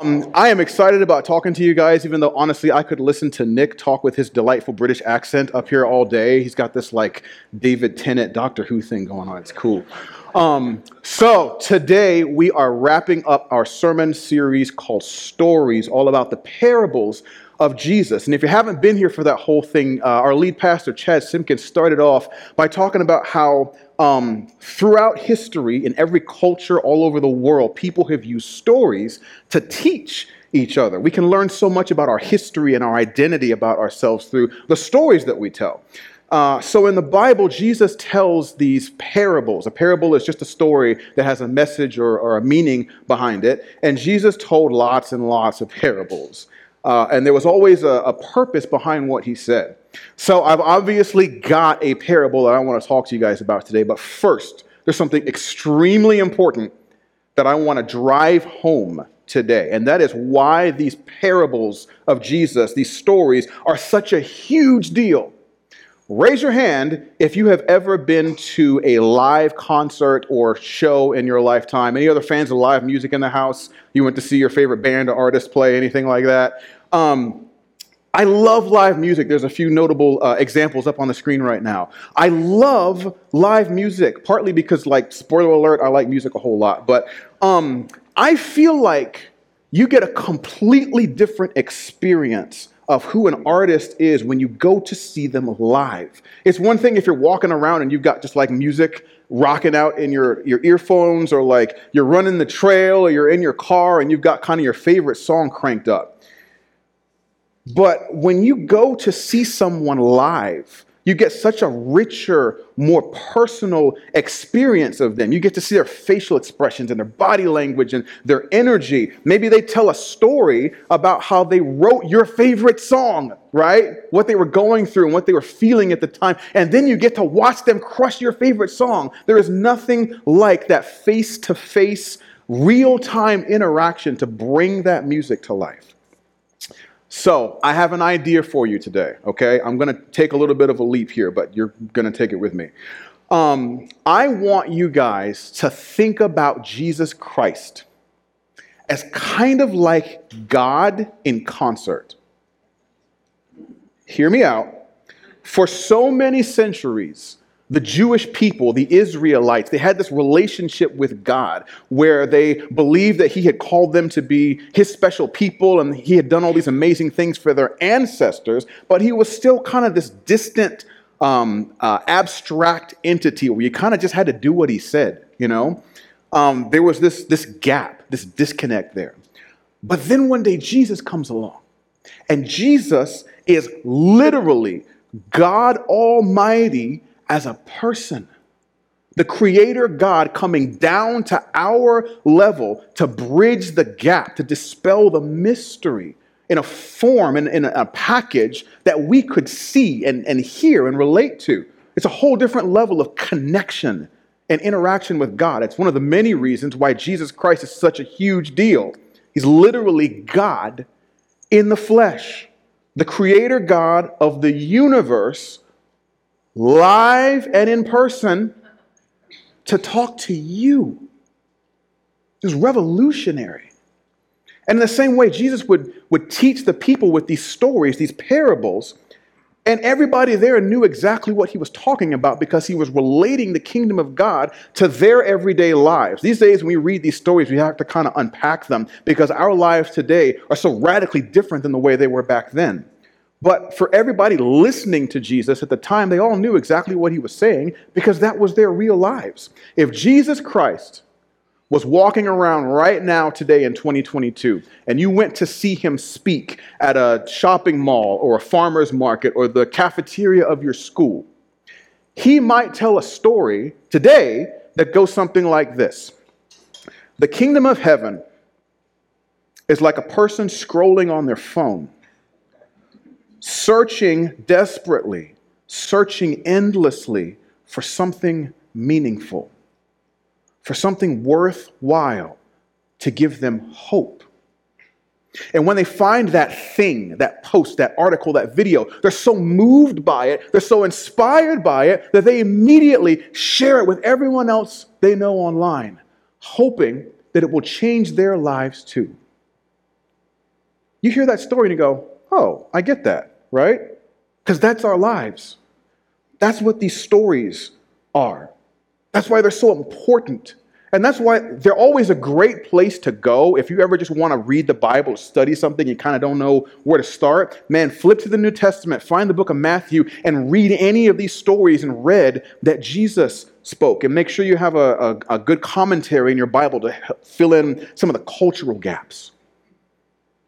Um, I am excited about talking to you guys, even though honestly I could listen to Nick talk with his delightful British accent up here all day. He's got this like David Tennant Doctor Who thing going on. It's cool. Um, so today we are wrapping up our sermon series called Stories, all about the parables of Jesus. And if you haven't been here for that whole thing, uh, our lead pastor, Chad Simpkins, started off by talking about how um, throughout history, in every culture all over the world, people have used stories to teach each other. We can learn so much about our history and our identity about ourselves through the stories that we tell. Uh, so in the Bible, Jesus tells these parables. A parable is just a story that has a message or, or a meaning behind it. And Jesus told lots and lots of parables. Uh, and there was always a, a purpose behind what he said. So I've obviously got a parable that I want to talk to you guys about today. But first, there's something extremely important that I want to drive home today. And that is why these parables of Jesus, these stories, are such a huge deal. Raise your hand if you have ever been to a live concert or show in your lifetime. Any other fans of live music in the house? You went to see your favorite band or artist play, anything like that? Um, I love live music. There's a few notable uh, examples up on the screen right now. I love live music, partly because, like, spoiler alert, I like music a whole lot. But um, I feel like you get a completely different experience of who an artist is when you go to see them live. It's one thing if you're walking around and you've got just like music rocking out in your, your earphones, or like you're running the trail, or you're in your car and you've got kind of your favorite song cranked up. But when you go to see someone live, you get such a richer, more personal experience of them. You get to see their facial expressions and their body language and their energy. Maybe they tell a story about how they wrote your favorite song, right? What they were going through and what they were feeling at the time. And then you get to watch them crush your favorite song. There is nothing like that face to face, real time interaction to bring that music to life. So, I have an idea for you today, okay? I'm going to take a little bit of a leap here, but you're going to take it with me. Um, I want you guys to think about Jesus Christ as kind of like God in concert. Hear me out. For so many centuries, the Jewish people, the Israelites, they had this relationship with God where they believed that He had called them to be His special people and He had done all these amazing things for their ancestors, but He was still kind of this distant, um, uh, abstract entity where you kind of just had to do what He said, you know? Um, there was this, this gap, this disconnect there. But then one day Jesus comes along, and Jesus is literally God Almighty as a person. The Creator God coming down to our level to bridge the gap, to dispel the mystery in a form, in, in a package that we could see and, and hear and relate to. It's a whole different level of connection and interaction with God. It's one of the many reasons why Jesus Christ is such a huge deal. He's literally God in the flesh, the Creator God of the universe live and in person to talk to you. Was revolutionary. And in the same way, Jesus would, would teach the people with these stories, these parables, and everybody there knew exactly what he was talking about because he was relating the kingdom of God to their everyday lives. These days, when we read these stories, we have to kind of unpack them because our lives today are so radically different than the way they were back then. But for everybody listening to Jesus at the time, they all knew exactly what he was saying because that was their real lives. If Jesus Christ was walking around right now today in 2022 and you went to see him speak at a shopping mall or a farmer's market or the cafeteria of your school, he might tell a story today that goes something like this The kingdom of heaven is like a person scrolling on their phone searching desperately, searching endlessly for something meaningful, for something worthwhile to give them hope. And when they find that thing, that post, that article, that video, they're so moved by it, they're so inspired by it, that they immediately share it with everyone else they know online, hoping that it will change their lives too. You hear that story and you go, oh, I get that, right? Because that's our lives. That's what these stories are. That's why they're so important. And that's why they're always a great place to go. If you ever just want to read the Bible, study something, you kind of don't know where to start, man, flip to the New Testament, find the book of Matthew, and read any of these stories and read that Jesus spoke. And make sure you have a, a, a good commentary in your Bible to fill in some of the cultural gaps.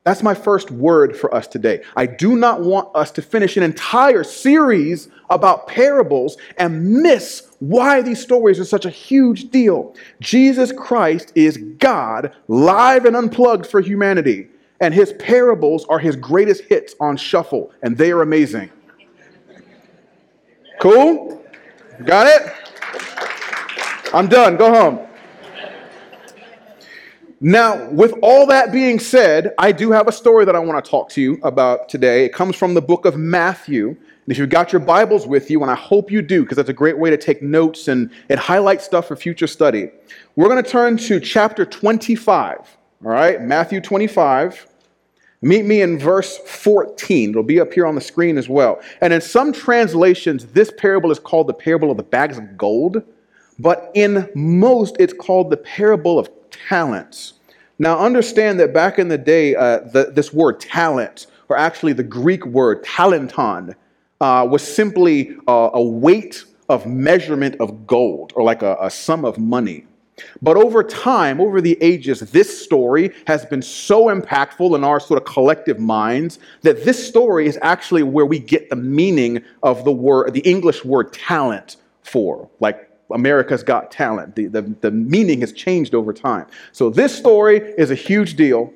That's my first word for us today. I do not want us to finish an entire series about parables and miss why these stories are such a huge deal. Jesus Christ is God, live and unplugged for humanity, and his parables are his greatest hits on shuffle, and they are amazing. Cool? Got it? I'm done. Go home. Now, with all that being said, I do have a story that I want to talk to you about today. It comes from the book of Matthew. And if you've got your Bibles with you, and I hope you do, because that's a great way to take notes and it highlights stuff for future study, we're going to turn to chapter 25. All right, Matthew 25. Meet me in verse 14. It'll be up here on the screen as well. And in some translations, this parable is called the parable of the bags of gold, but in most, it's called the parable of talents. Now, understand that back in the day, uh, the, this word talent, or actually the Greek word talenton, uh, was simply uh, a weight of measurement of gold, or like a, a sum of money. But over time, over the ages, this story has been so impactful in our sort of collective minds that this story is actually where we get the meaning of the word, the English word talent for, like America's Got Talent. The, the, the meaning has changed over time. So this story is a huge deal.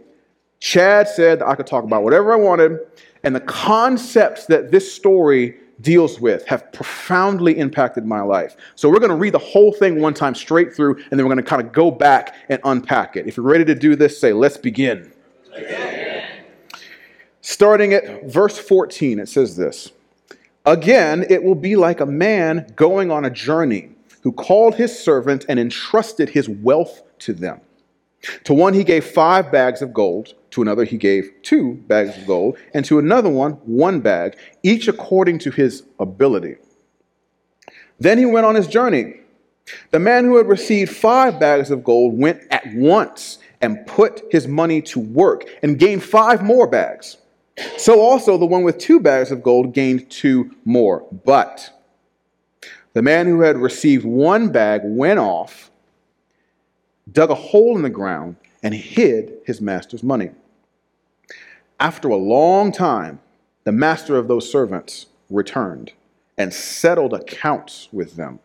Chad said I could talk about whatever I wanted, and the concepts that this story deals with have profoundly impacted my life. So we're going to read the whole thing one time straight through, and then we're going to kind of go back and unpack it. If you're ready to do this, say, let's begin. begin. Starting at verse 14, it says this Again, it will be like a man going on a journey who called his servants and entrusted his wealth to them. To one he gave five bags of gold, to another he gave two bags of gold, and to another one one bag, each according to his ability. Then he went on his journey. The man who had received five bags of gold went at once and put his money to work and gained five more bags. So also the one with two bags of gold gained two more. But the man who had received one bag went off, dug a hole in the ground, and hid his master's money. After a long time, the master of those servants returned and settled accounts with them.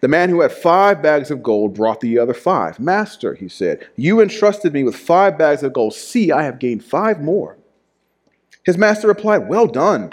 The man who had five bags of gold brought the other five. Master, he said, you entrusted me with five bags of gold. See, I have gained five more. His master replied, Well done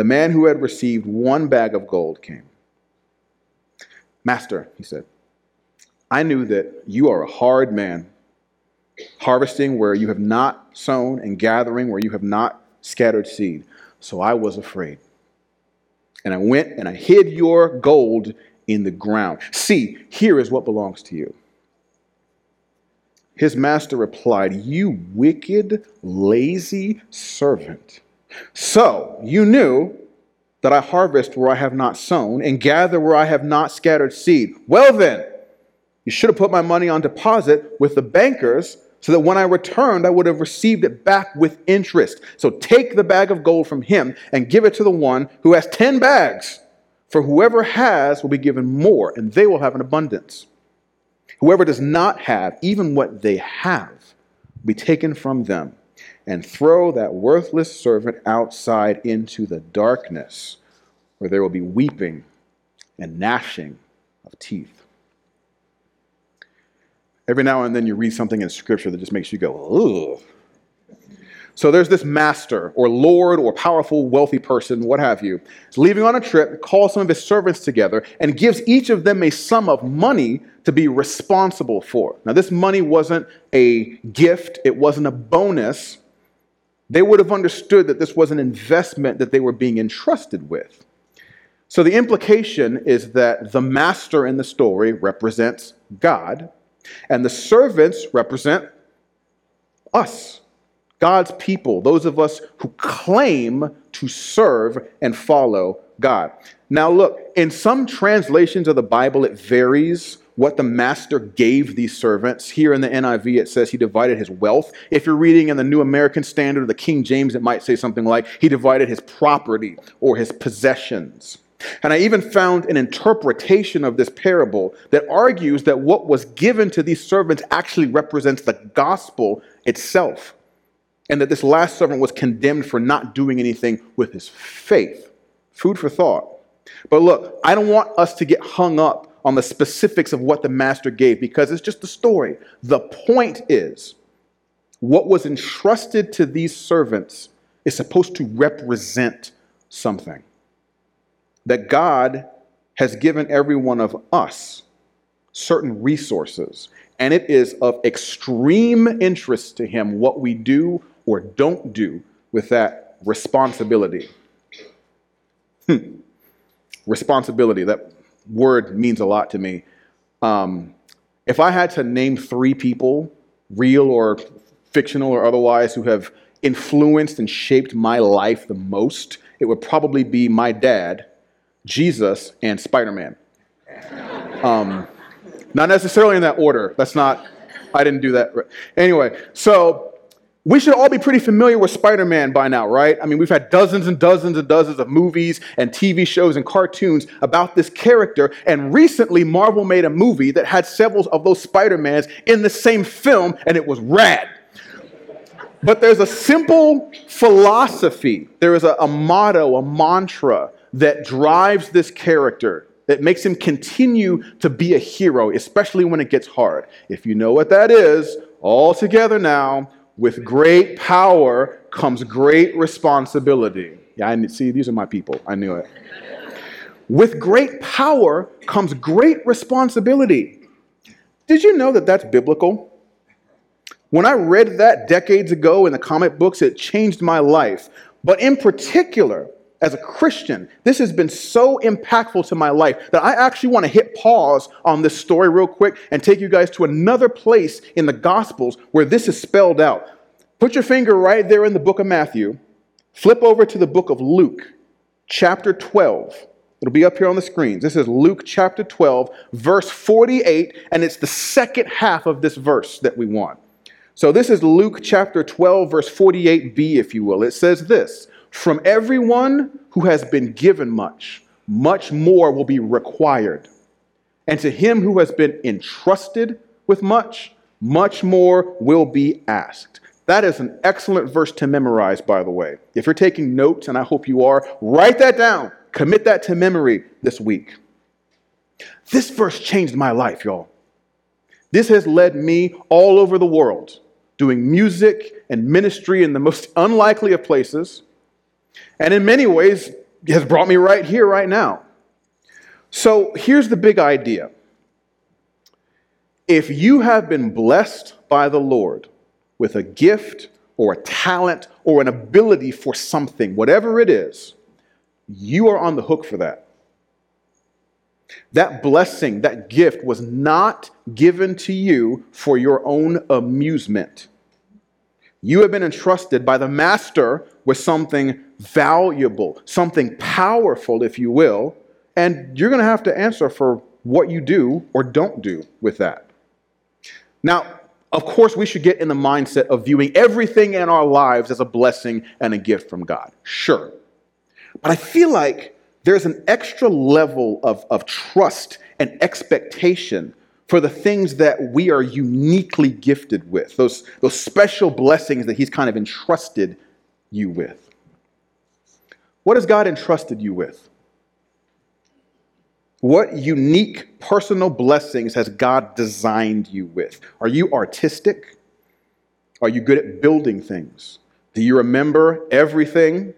the man who had received one bag of gold came. Master, he said, I knew that you are a hard man, harvesting where you have not sown and gathering where you have not scattered seed. So I was afraid. And I went and I hid your gold in the ground. See, here is what belongs to you. His master replied, You wicked, lazy servant. So you knew that I harvest where I have not sown and gather where I have not scattered seed. Well, then, you should have put my money on deposit with the bankers so that when I returned, I would have received it back with interest. So take the bag of gold from him and give it to the one who has 10 bags. For whoever has will be given more, and they will have an abundance. Whoever does not have, even what they have, will be taken from them and throw that worthless servant outside into the darkness, where there will be weeping and gnashing of teeth. Every now and then you read something in Scripture that just makes you go, ugh. So there's this master or lord or powerful, wealthy person, what have you, leaving on a trip, calls some of his servants together, and gives each of them a sum of money to be responsible for. Now, this money wasn't a gift, it wasn't a bonus. They would have understood that this was an investment that they were being entrusted with. So the implication is that the master in the story represents God, and the servants represent us God's people, those of us who claim to serve and follow God. Now, look, in some translations of the Bible, it varies what the master gave these servants. Here in the NIV, it says he divided his wealth. If you're reading in the New American Standard or the King James, it might say something like he divided his property or his possessions. And I even found an interpretation of this parable that argues that what was given to these servants actually represents the gospel itself and that this last servant was condemned for not doing anything with his faith. Food for thought. But look, I don't want us to get hung up on the specifics of what the master gave because it's just a story. The point is, what was entrusted to these servants is supposed to represent something. That God has given every one of us certain resources, and it is of extreme interest to Him what we do or don't do with that responsibility. Hmm. Responsibility, that word means a lot to me. Um, if I had to name three people, real or fictional or otherwise, who have influenced and shaped my life the most, it would probably be my dad, Jesus, and Spider Man. Um, not necessarily in that order. That's not, I didn't do that. Anyway, so we should all be pretty familiar with Spider Man by now, right? I mean, we've had dozens and dozens and dozens of movies and TV shows and cartoons about this character. And recently, Marvel made a movie that had several of those Spider Mans in the same film, and it was rad. But there's a simple philosophy, there is a, a motto, a mantra that drives this character that makes him continue to be a hero, especially when it gets hard. If you know what that is, all together now with great power comes great responsibility. Yeah, I see, these are my people. I knew it. With great power comes great responsibility. Did you know that that's biblical? When I read that decades ago in the comic books, it changed my life. But in particular, as a Christian, this has been so impactful to my life that I actually want to hit pause on this story real quick and take you guys to another place in the Gospels where this is spelled out. Put your finger right there in the book of Matthew. Flip over to the book of Luke, chapter 12. It'll be up here on the screens. This is Luke chapter 12, verse 48, and it's the second half of this verse that we want. So this is Luke chapter 12, verse 48b, if you will. It says this from everyone who has been given much, much more will be required. And to him who has been entrusted with much, much more will be asked. That is an excellent verse to memorize, by the way. If you're taking notes, and I hope you are, write that down. Commit that to memory this week. This verse changed my life, y'all. This has led me all over the world doing music and ministry in the most unlikely of places and in many ways has brought me right here, right now. So here's the big idea. If you have been blessed by the Lord with a gift or a talent or an ability for something, whatever it is, you are on the hook for that. That blessing, that gift was not given to you for your own amusement. You have been entrusted by the master with something valuable, something powerful, if you will, and you're going to have to answer for what you do or don't do with that. Now, of course, we should get in the mindset of viewing everything in our lives as a blessing and a gift from God. Sure. But I feel like there's an extra level of, of trust and expectation for the things that we are uniquely gifted with, those, those special blessings that He's kind of entrusted you with. What has God entrusted you with? What unique personal blessings has God designed you with? Are you artistic? Are you good at building things? Do you remember everything?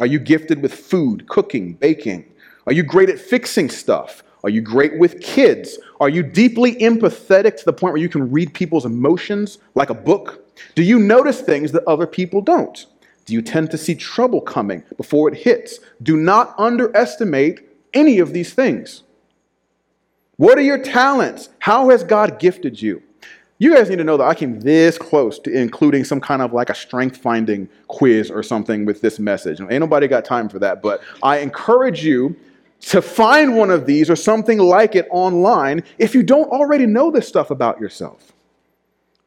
Are you gifted with food, cooking, baking? Are you great at fixing stuff? Are you great with kids? Are you deeply empathetic to the point where you can read people's emotions like a book? Do you notice things that other people don't? Do you tend to see trouble coming before it hits? Do not underestimate any of these things. What are your talents? How has God gifted you? You guys need to know that I came this close to including some kind of like a strength finding quiz or something with this message. Ain't nobody got time for that, but I encourage you to find one of these or something like it online if you don't already know this stuff about yourself.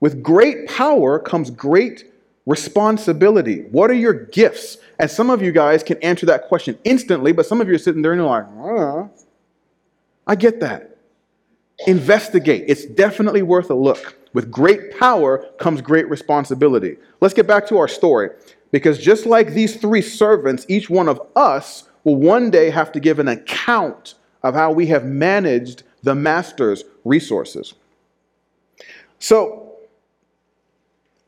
With great power comes great responsibility. What are your gifts? And some of you guys can answer that question instantly, but some of you are sitting there and you're like, uh, I get that. Investigate. It's definitely worth a look. With great power comes great responsibility. Let's get back to our story. Because just like these three servants, each one of us will one day have to give an account of how we have managed the master's resources. So,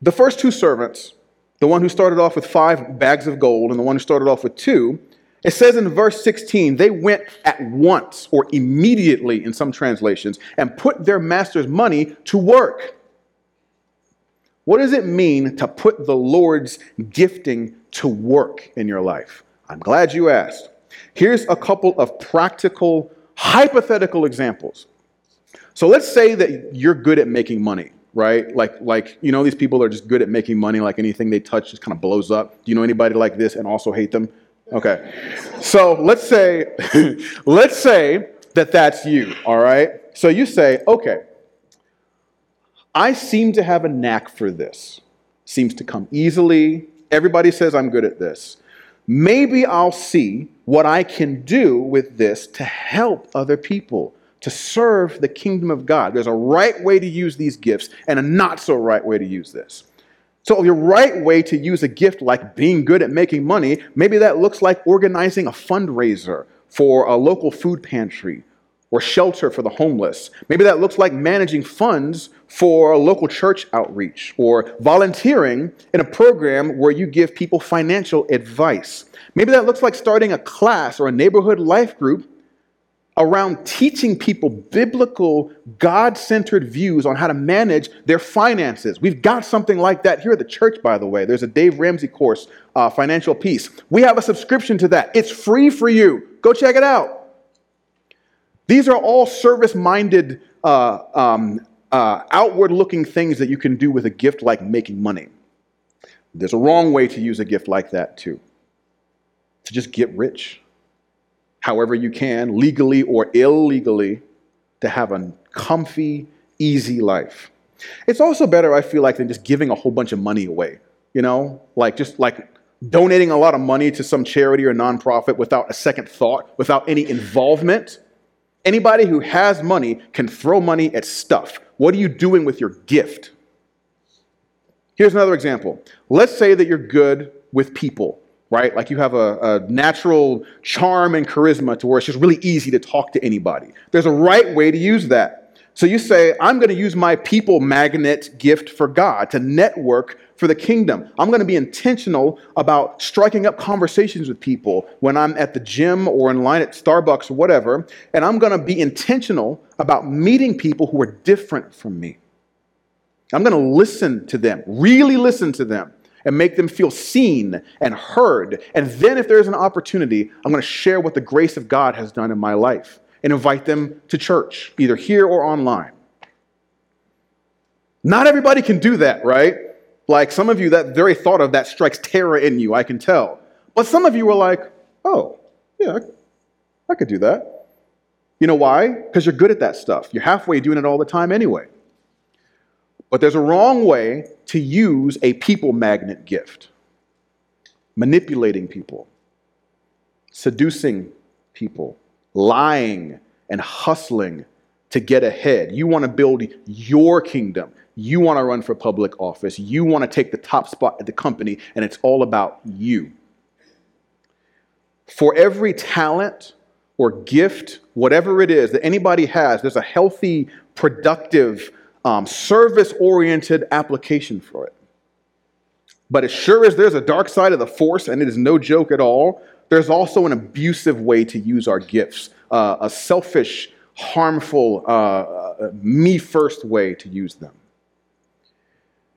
the first two servants, the one who started off with five bags of gold and the one who started off with two, it says in verse 16, they went at once or immediately in some translations and put their master's money to work. What does it mean to put the Lord's gifting to work in your life? I'm glad you asked. Here's a couple of practical, hypothetical examples. So let's say that you're good at making money, right? Like, like you know, these people are just good at making money. Like anything they touch just kind of blows up. Do you know anybody like this and also hate them? Okay. So let's say, let's say that that's you. All right. So you say, okay, I seem to have a knack for this. Seems to come easily. Everybody says I'm good at this maybe I'll see what I can do with this to help other people, to serve the kingdom of God. There's a right way to use these gifts and a not so right way to use this. So, your right way to use a gift like being good at making money, maybe that looks like organizing a fundraiser for a local food pantry or shelter for the homeless. Maybe that looks like managing funds for a local church outreach or volunteering in a program where you give people financial advice. Maybe that looks like starting a class or a neighborhood life group around teaching people biblical, God centered views on how to manage their finances. We've got something like that here at the church, by the way. There's a Dave Ramsey course, uh, Financial Peace. We have a subscription to that, it's free for you. Go check it out. These are all service minded, uh, um, uh, outward looking things that you can do with a gift like making money. There's a wrong way to use a gift like that, too. To just get rich, however you can, legally or illegally, to have a comfy, easy life. It's also better, I feel like, than just giving a whole bunch of money away. You know, like just like donating a lot of money to some charity or nonprofit without a second thought, without any involvement Anybody who has money can throw money at stuff. What are you doing with your gift? Here's another example. Let's say that you're good with people, right? Like you have a, a, natural charm and charisma to where it's just really easy to talk to anybody. There's a right way to use that. So you say, I'm going to use my people magnet gift for God to network for the kingdom. I'm going to be intentional about striking up conversations with people when I'm at the gym or in line at Starbucks or whatever. And I'm going to be intentional about meeting people who are different from me. I'm going to listen to them, really listen to them, and make them feel seen and heard. And then, if there's an opportunity, I'm going to share what the grace of God has done in my life and invite them to church, either here or online. Not everybody can do that, right? Like some of you, that very thought of that strikes terror in you, I can tell. But some of you are like, oh, yeah, I could do that. You know why? Because you're good at that stuff. You're halfway doing it all the time anyway. But there's a wrong way to use a people magnet gift manipulating people, seducing people, lying, and hustling to get ahead. You want to build your kingdom. You want to run for public office. You want to take the top spot at the company, and it's all about you. For every talent or gift, whatever it is that anybody has, there's a healthy, productive, um, service oriented application for it. But as sure as there's a dark side of the force, and it is no joke at all, there's also an abusive way to use our gifts, uh, a selfish, harmful, uh, uh, me first way to use them.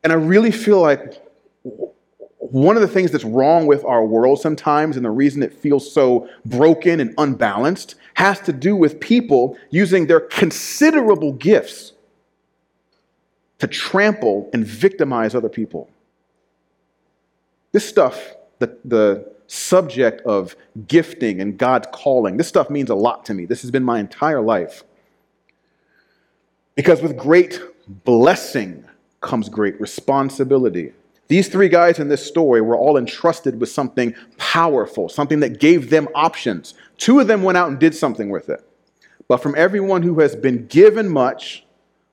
And I really feel like one of the things that's wrong with our world sometimes, and the reason it feels so broken and unbalanced, has to do with people using their considerable gifts to trample and victimize other people. This stuff, the, the subject of gifting and God's calling, this stuff means a lot to me. This has been my entire life. Because with great blessing comes great responsibility. These three guys in this story were all entrusted with something powerful, something that gave them options. Two of them went out and did something with it. But from everyone who has been given much,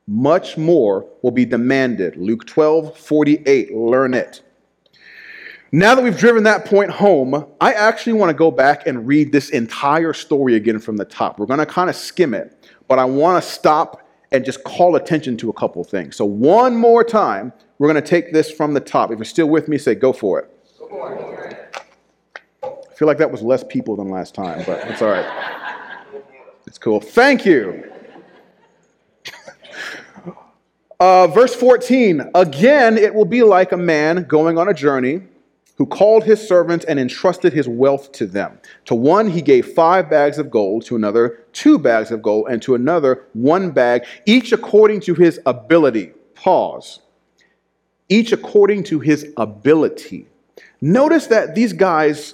much more will be demanded. Luke 12, 48. Learn it. Now that we've driven that point home, I actually want to go back and read this entire story again from the top. We're going to kind of skim it, but I want to stop and just call attention to a couple things. So, one more time, we're going to take this from the top. If you're still with me, say, go for it. Go for it. I feel like that was less people than last time, but it's all right. It's cool. Thank you. Uh, verse 14 Again, it will be like a man going on a journey who called his servants and entrusted his wealth to them. To one he gave five bags of gold, to another two bags of gold, and to another one bag, each according to his ability. Pause. Each according to his ability. Notice that these guys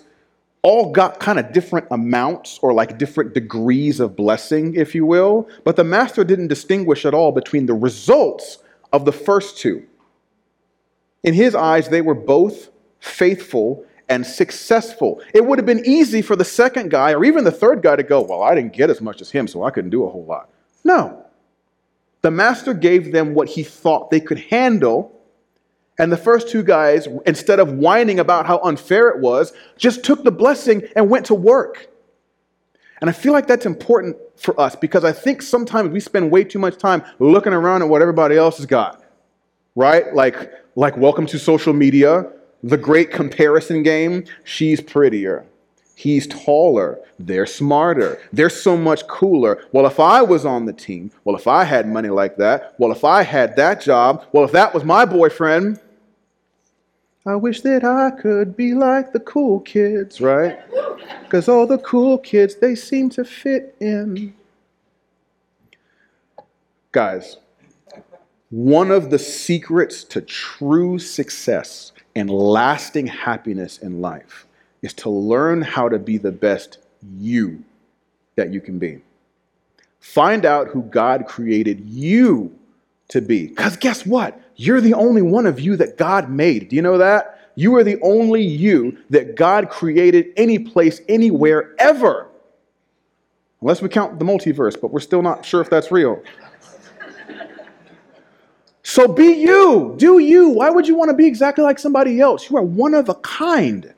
all got kind of different amounts or like different degrees of blessing, if you will, but the master didn't distinguish at all between the results of the first two. In his eyes, they were both faithful, and successful. It would have been easy for the second guy or even the third guy to go, Well, I didn't get as much as him, so I couldn't do a whole lot. No. The master gave them what he thought they could handle. And the first two guys, instead of whining about how unfair it was, just took the blessing and went to work. And I feel like that's important for us because I think sometimes we spend way too much time looking around at what everybody else has got. Right? Like, like welcome to social media the great comparison game, she's prettier. He's taller. They're smarter. They're so much cooler. Well, if I was on the team, well, if I had money like that, well, if I had that job, well, if that was my boyfriend, I wish that I could be like the cool kids, right? Because all the cool kids, they seem to fit in. Guys, one of the secrets to true success and lasting happiness in life is to learn how to be the best you that you can be. Find out who God created you to be. Because guess what? You're the only one of you that God made. Do you know that? You are the only you that God created any place, anywhere, ever. Unless we count the multiverse, but we're still not sure if that's real. So be you. Do you. Why would you want to be exactly like somebody else? You are one of a kind.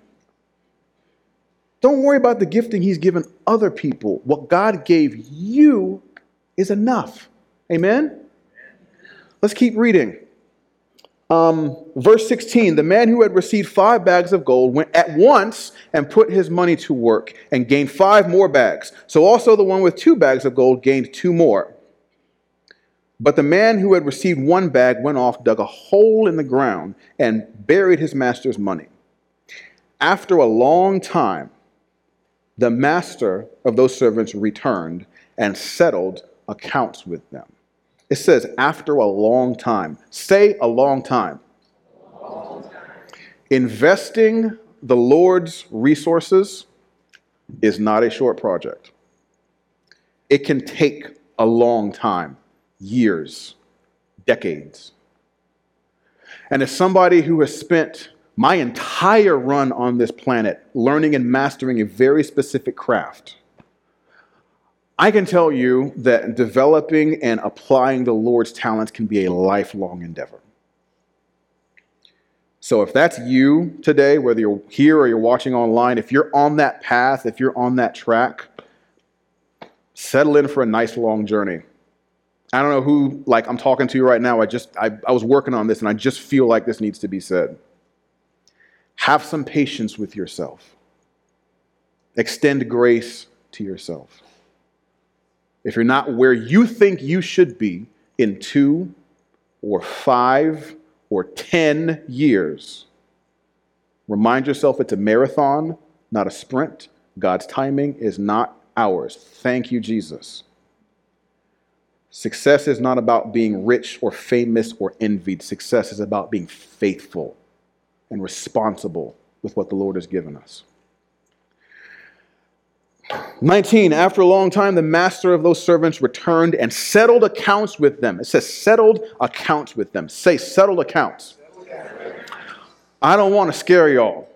Don't worry about the gifting He's given other people. What God gave you is enough. Amen? Let's keep reading. Um, verse 16 The man who had received five bags of gold went at once and put his money to work and gained five more bags. So also the one with two bags of gold gained two more. But the man who had received one bag went off, dug a hole in the ground, and buried his master's money. After a long time, the master of those servants returned and settled accounts with them. It says, after a long time. Say a long time. long time. Investing the Lord's resources is not a short project, it can take a long time years, decades. And as somebody who has spent my entire run on this planet learning and mastering a very specific craft, I can tell you that developing and applying the Lord's talents can be a lifelong endeavor. So if that's you today, whether you're here or you're watching online, if you're on that path, if you're on that track, settle in for a nice long journey. I don't know who like I'm talking to you right now. I just I, I was working on this and I just feel like this needs to be said. Have some patience with yourself. Extend grace to yourself. If you're not where you think you should be in two or five or 10 years, remind yourself it's a marathon, not a sprint. God's timing is not ours. Thank you, Jesus. Success is not about being rich or famous or envied. Success is about being faithful and responsible with what the Lord has given us. 19, after a long time, the master of those servants returned and settled accounts with them. It says settled accounts with them. Say settled accounts. I don't want to scare y'all,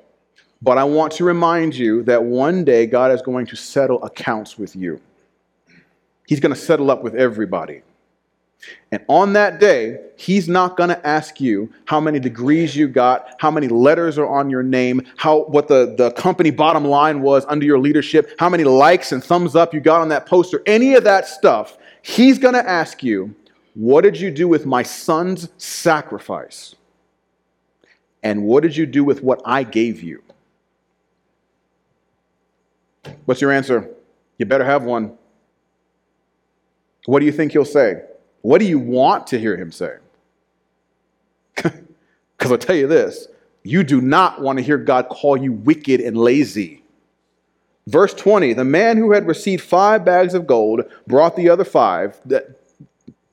but I want to remind you that one day God is going to settle accounts with you. He's going to settle up with everybody. And on that day, he's not going to ask you how many degrees you got, how many letters are on your name, how what the, the company bottom line was under your leadership, how many likes and thumbs up you got on that poster, any of that stuff. He's going to ask you, what did you do with my son's sacrifice? And what did you do with what I gave you? What's your answer? You better have one. What do you think he'll say? What do you want to hear him say? Because I'll tell you this you do not want to hear God call you wicked and lazy. Verse 20 the man who had received five bags of gold brought the other five. That,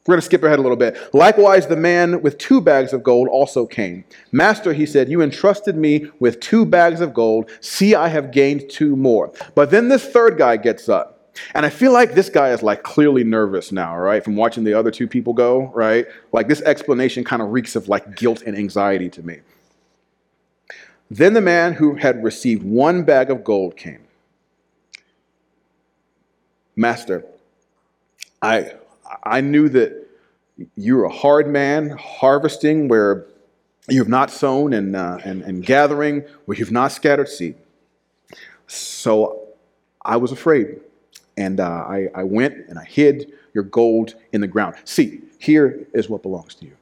we're going to skip ahead a little bit. Likewise, the man with two bags of gold also came. Master, he said, You entrusted me with two bags of gold. See, I have gained two more. But then this third guy gets up. And I feel like this guy is like clearly nervous now, right? From watching the other two people go, right? Like this explanation kind of reeks of like guilt and anxiety to me. Then the man who had received one bag of gold came. Master, I, I knew that you're a hard man, harvesting where you have not sown and, uh, and, and gathering where you've not scattered seed. So I was afraid and uh, I, I went and I hid your gold in the ground. See, here is what belongs to you.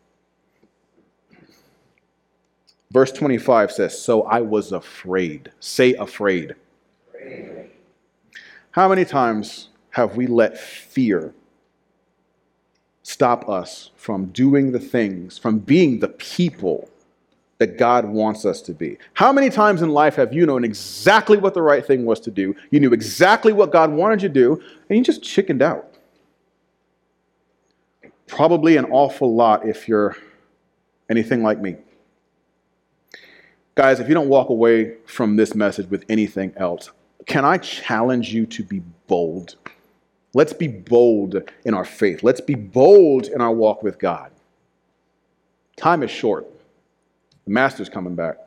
Verse 25 says, So I was afraid. Say afraid. afraid. How many times have we let fear stop us from doing the things, from being the people that God wants us to be. How many times in life have you known exactly what the right thing was to do? You knew exactly what God wanted you to do, and you just chickened out? Probably an awful lot if you're anything like me. Guys, if you don't walk away from this message with anything else, can I challenge you to be bold? Let's be bold in our faith. Let's be bold in our walk with God. Time is short. The master's coming back.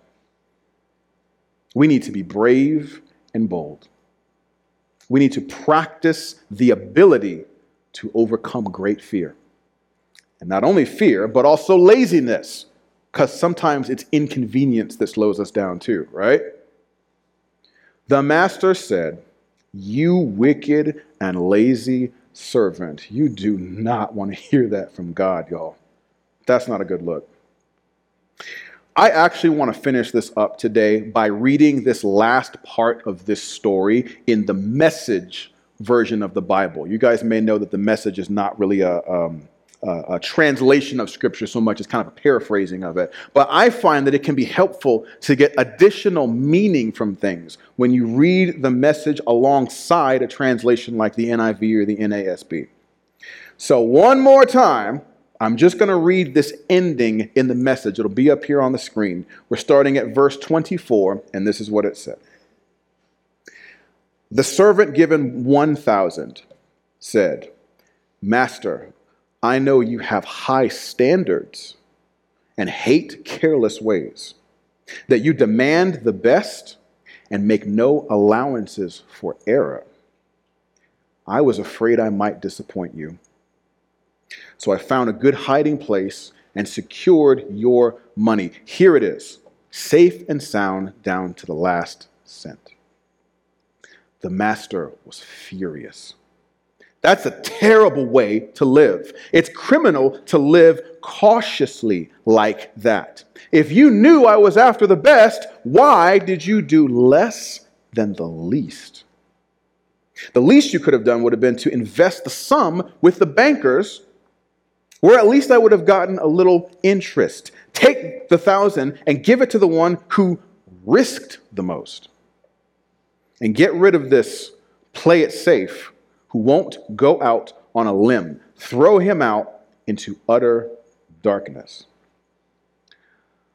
We need to be brave and bold. We need to practice the ability to overcome great fear. And not only fear, but also laziness, because sometimes it's inconvenience that slows us down too, right? The master said, You wicked and lazy servant. You do not want to hear that from God, y'all. That's not a good look. I actually want to finish this up today by reading this last part of this story in the message version of the Bible. You guys may know that the message is not really a, um, a, a translation of Scripture so much as kind of a paraphrasing of it. But I find that it can be helpful to get additional meaning from things when you read the message alongside a translation like the NIV or the NASB. So, one more time, I'm just going to read this ending in the message. It'll be up here on the screen. We're starting at verse 24, and this is what it said. The servant given 1,000 said, Master, I know you have high standards and hate careless ways, that you demand the best and make no allowances for error. I was afraid I might disappoint you so I found a good hiding place and secured your money. Here it is, safe and sound down to the last cent. The master was furious. That's a terrible way to live. It's criminal to live cautiously like that. If you knew I was after the best, why did you do less than the least? The least you could have done would have been to invest the sum with the bankers, where at least I would have gotten a little interest. Take the thousand and give it to the one who risked the most. And get rid of this play it safe who won't go out on a limb. Throw him out into utter darkness.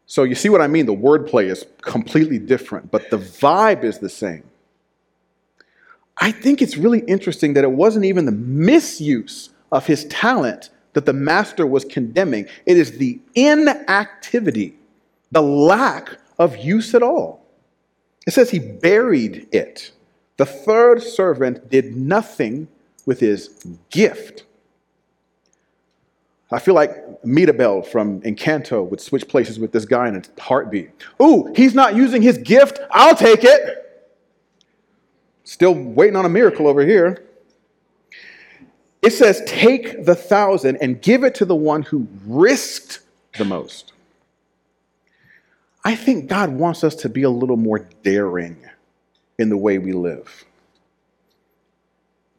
So you see what I mean? The wordplay is completely different, but the vibe is the same. I think it's really interesting that it wasn't even the misuse of his talent that the master was condemning. It is the inactivity, the lack of use at all. It says he buried it. The third servant did nothing with his gift. I feel like Mirabel from Encanto would switch places with this guy in a heartbeat. Ooh, he's not using his gift. I'll take it. Still waiting on a miracle over here. It says, Take the thousand and give it to the one who risked the most. I think God wants us to be a little more daring in the way we live.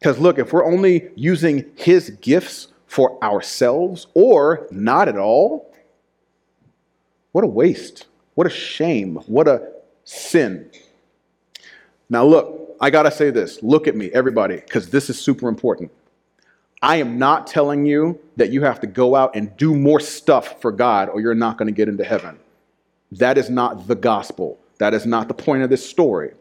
Because look, if we're only using his gifts for ourselves or not at all, what a waste. What a shame. What a sin. Now, look, I got to say this. Look at me, everybody, because this is super important. I am not telling you that you have to go out and do more stuff for God or you're not going to get into heaven. That is not the gospel. That is not the point of this story.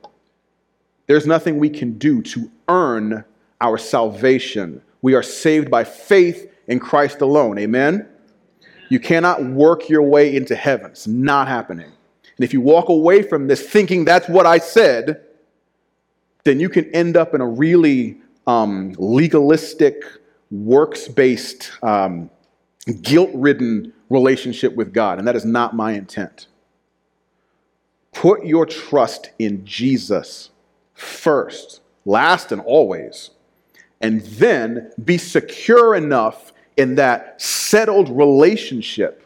There's nothing we can do to earn our salvation. We are saved by faith in Christ alone. Amen? You cannot work your way into heaven. It's not happening. And if you walk away from this thinking that's what I said, then you can end up in a really um, legalistic, works based, um, guilt ridden relationship with God. And that is not my intent. Put your trust in Jesus first, last, and always. And then be secure enough in that settled relationship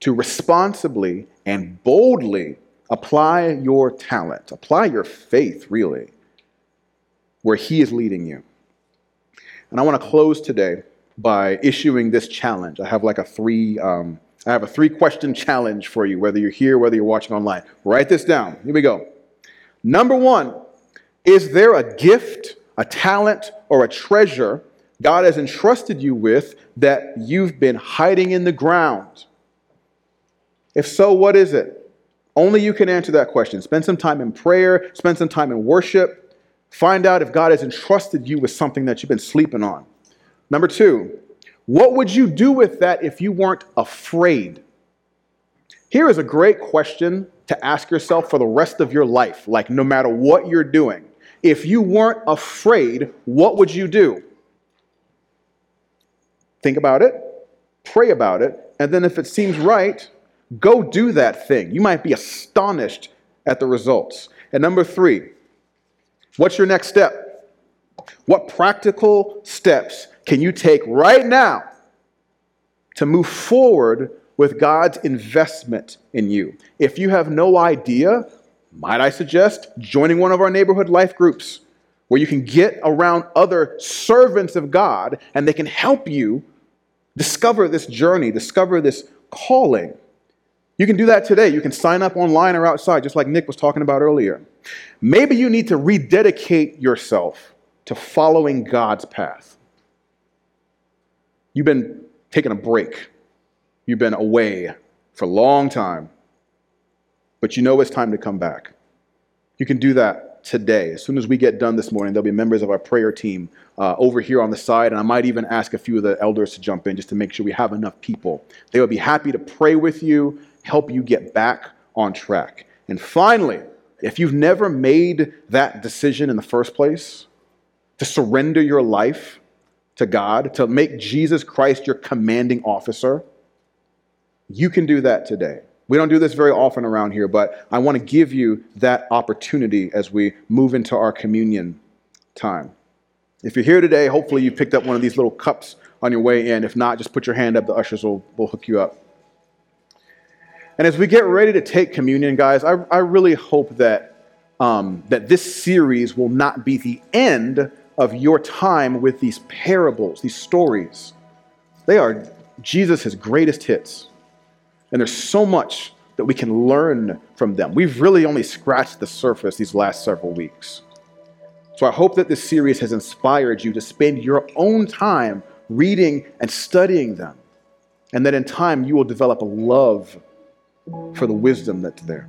to responsibly and boldly apply your talent, apply your faith, really, where He is leading you. And I want to close today by issuing this challenge. I have like a three, um, I have a three question challenge for you, whether you're here, whether you're watching online. Write this down. Here we go. Number one, is there a gift, a talent, or a treasure God has entrusted you with that you've been hiding in the ground? If so, what is it? Only you can answer that question. Spend some time in prayer, spend some time in worship. Find out if God has entrusted you with something that you've been sleeping on. Number two, what would you do with that if you weren't afraid? Here is a great question to ask yourself for the rest of your life, like no matter what you're doing. If you weren't afraid, what would you do? Think about it, pray about it, and then if it seems right, go do that thing. You might be astonished at the results. And number three, what's your next step? What practical steps can you take right now to move forward with God's investment in you. If you have no idea, might I suggest joining one of our neighborhood life groups where you can get around other servants of God and they can help you discover this journey, discover this calling. You can do that today. You can sign up online or outside, just like Nick was talking about earlier. Maybe you need to rededicate yourself to following God's path. You've been taking a break You've been away for a long time, but you know it's time to come back. You can do that today. As soon as we get done this morning, there'll be members of our prayer team uh, over here on the side, and I might even ask a few of the elders to jump in just to make sure we have enough people. They will be happy to pray with you, help you get back on track. And finally, if you've never made that decision in the first place, to surrender your life to God, to make Jesus Christ your commanding officer, you can do that today. We don't do this very often around here, but I want to give you that opportunity as we move into our communion time. If you're here today, hopefully you picked up one of these little cups on your way in. If not, just put your hand up. The ushers will, will hook you up. And as we get ready to take communion, guys, I, I really hope that, um, that this series will not be the end of your time with these parables, these stories. They are Jesus' greatest hits. And there's so much that we can learn from them. We've really only scratched the surface these last several weeks. So I hope that this series has inspired you to spend your own time reading and studying them, and that in time you will develop a love for the wisdom that's there.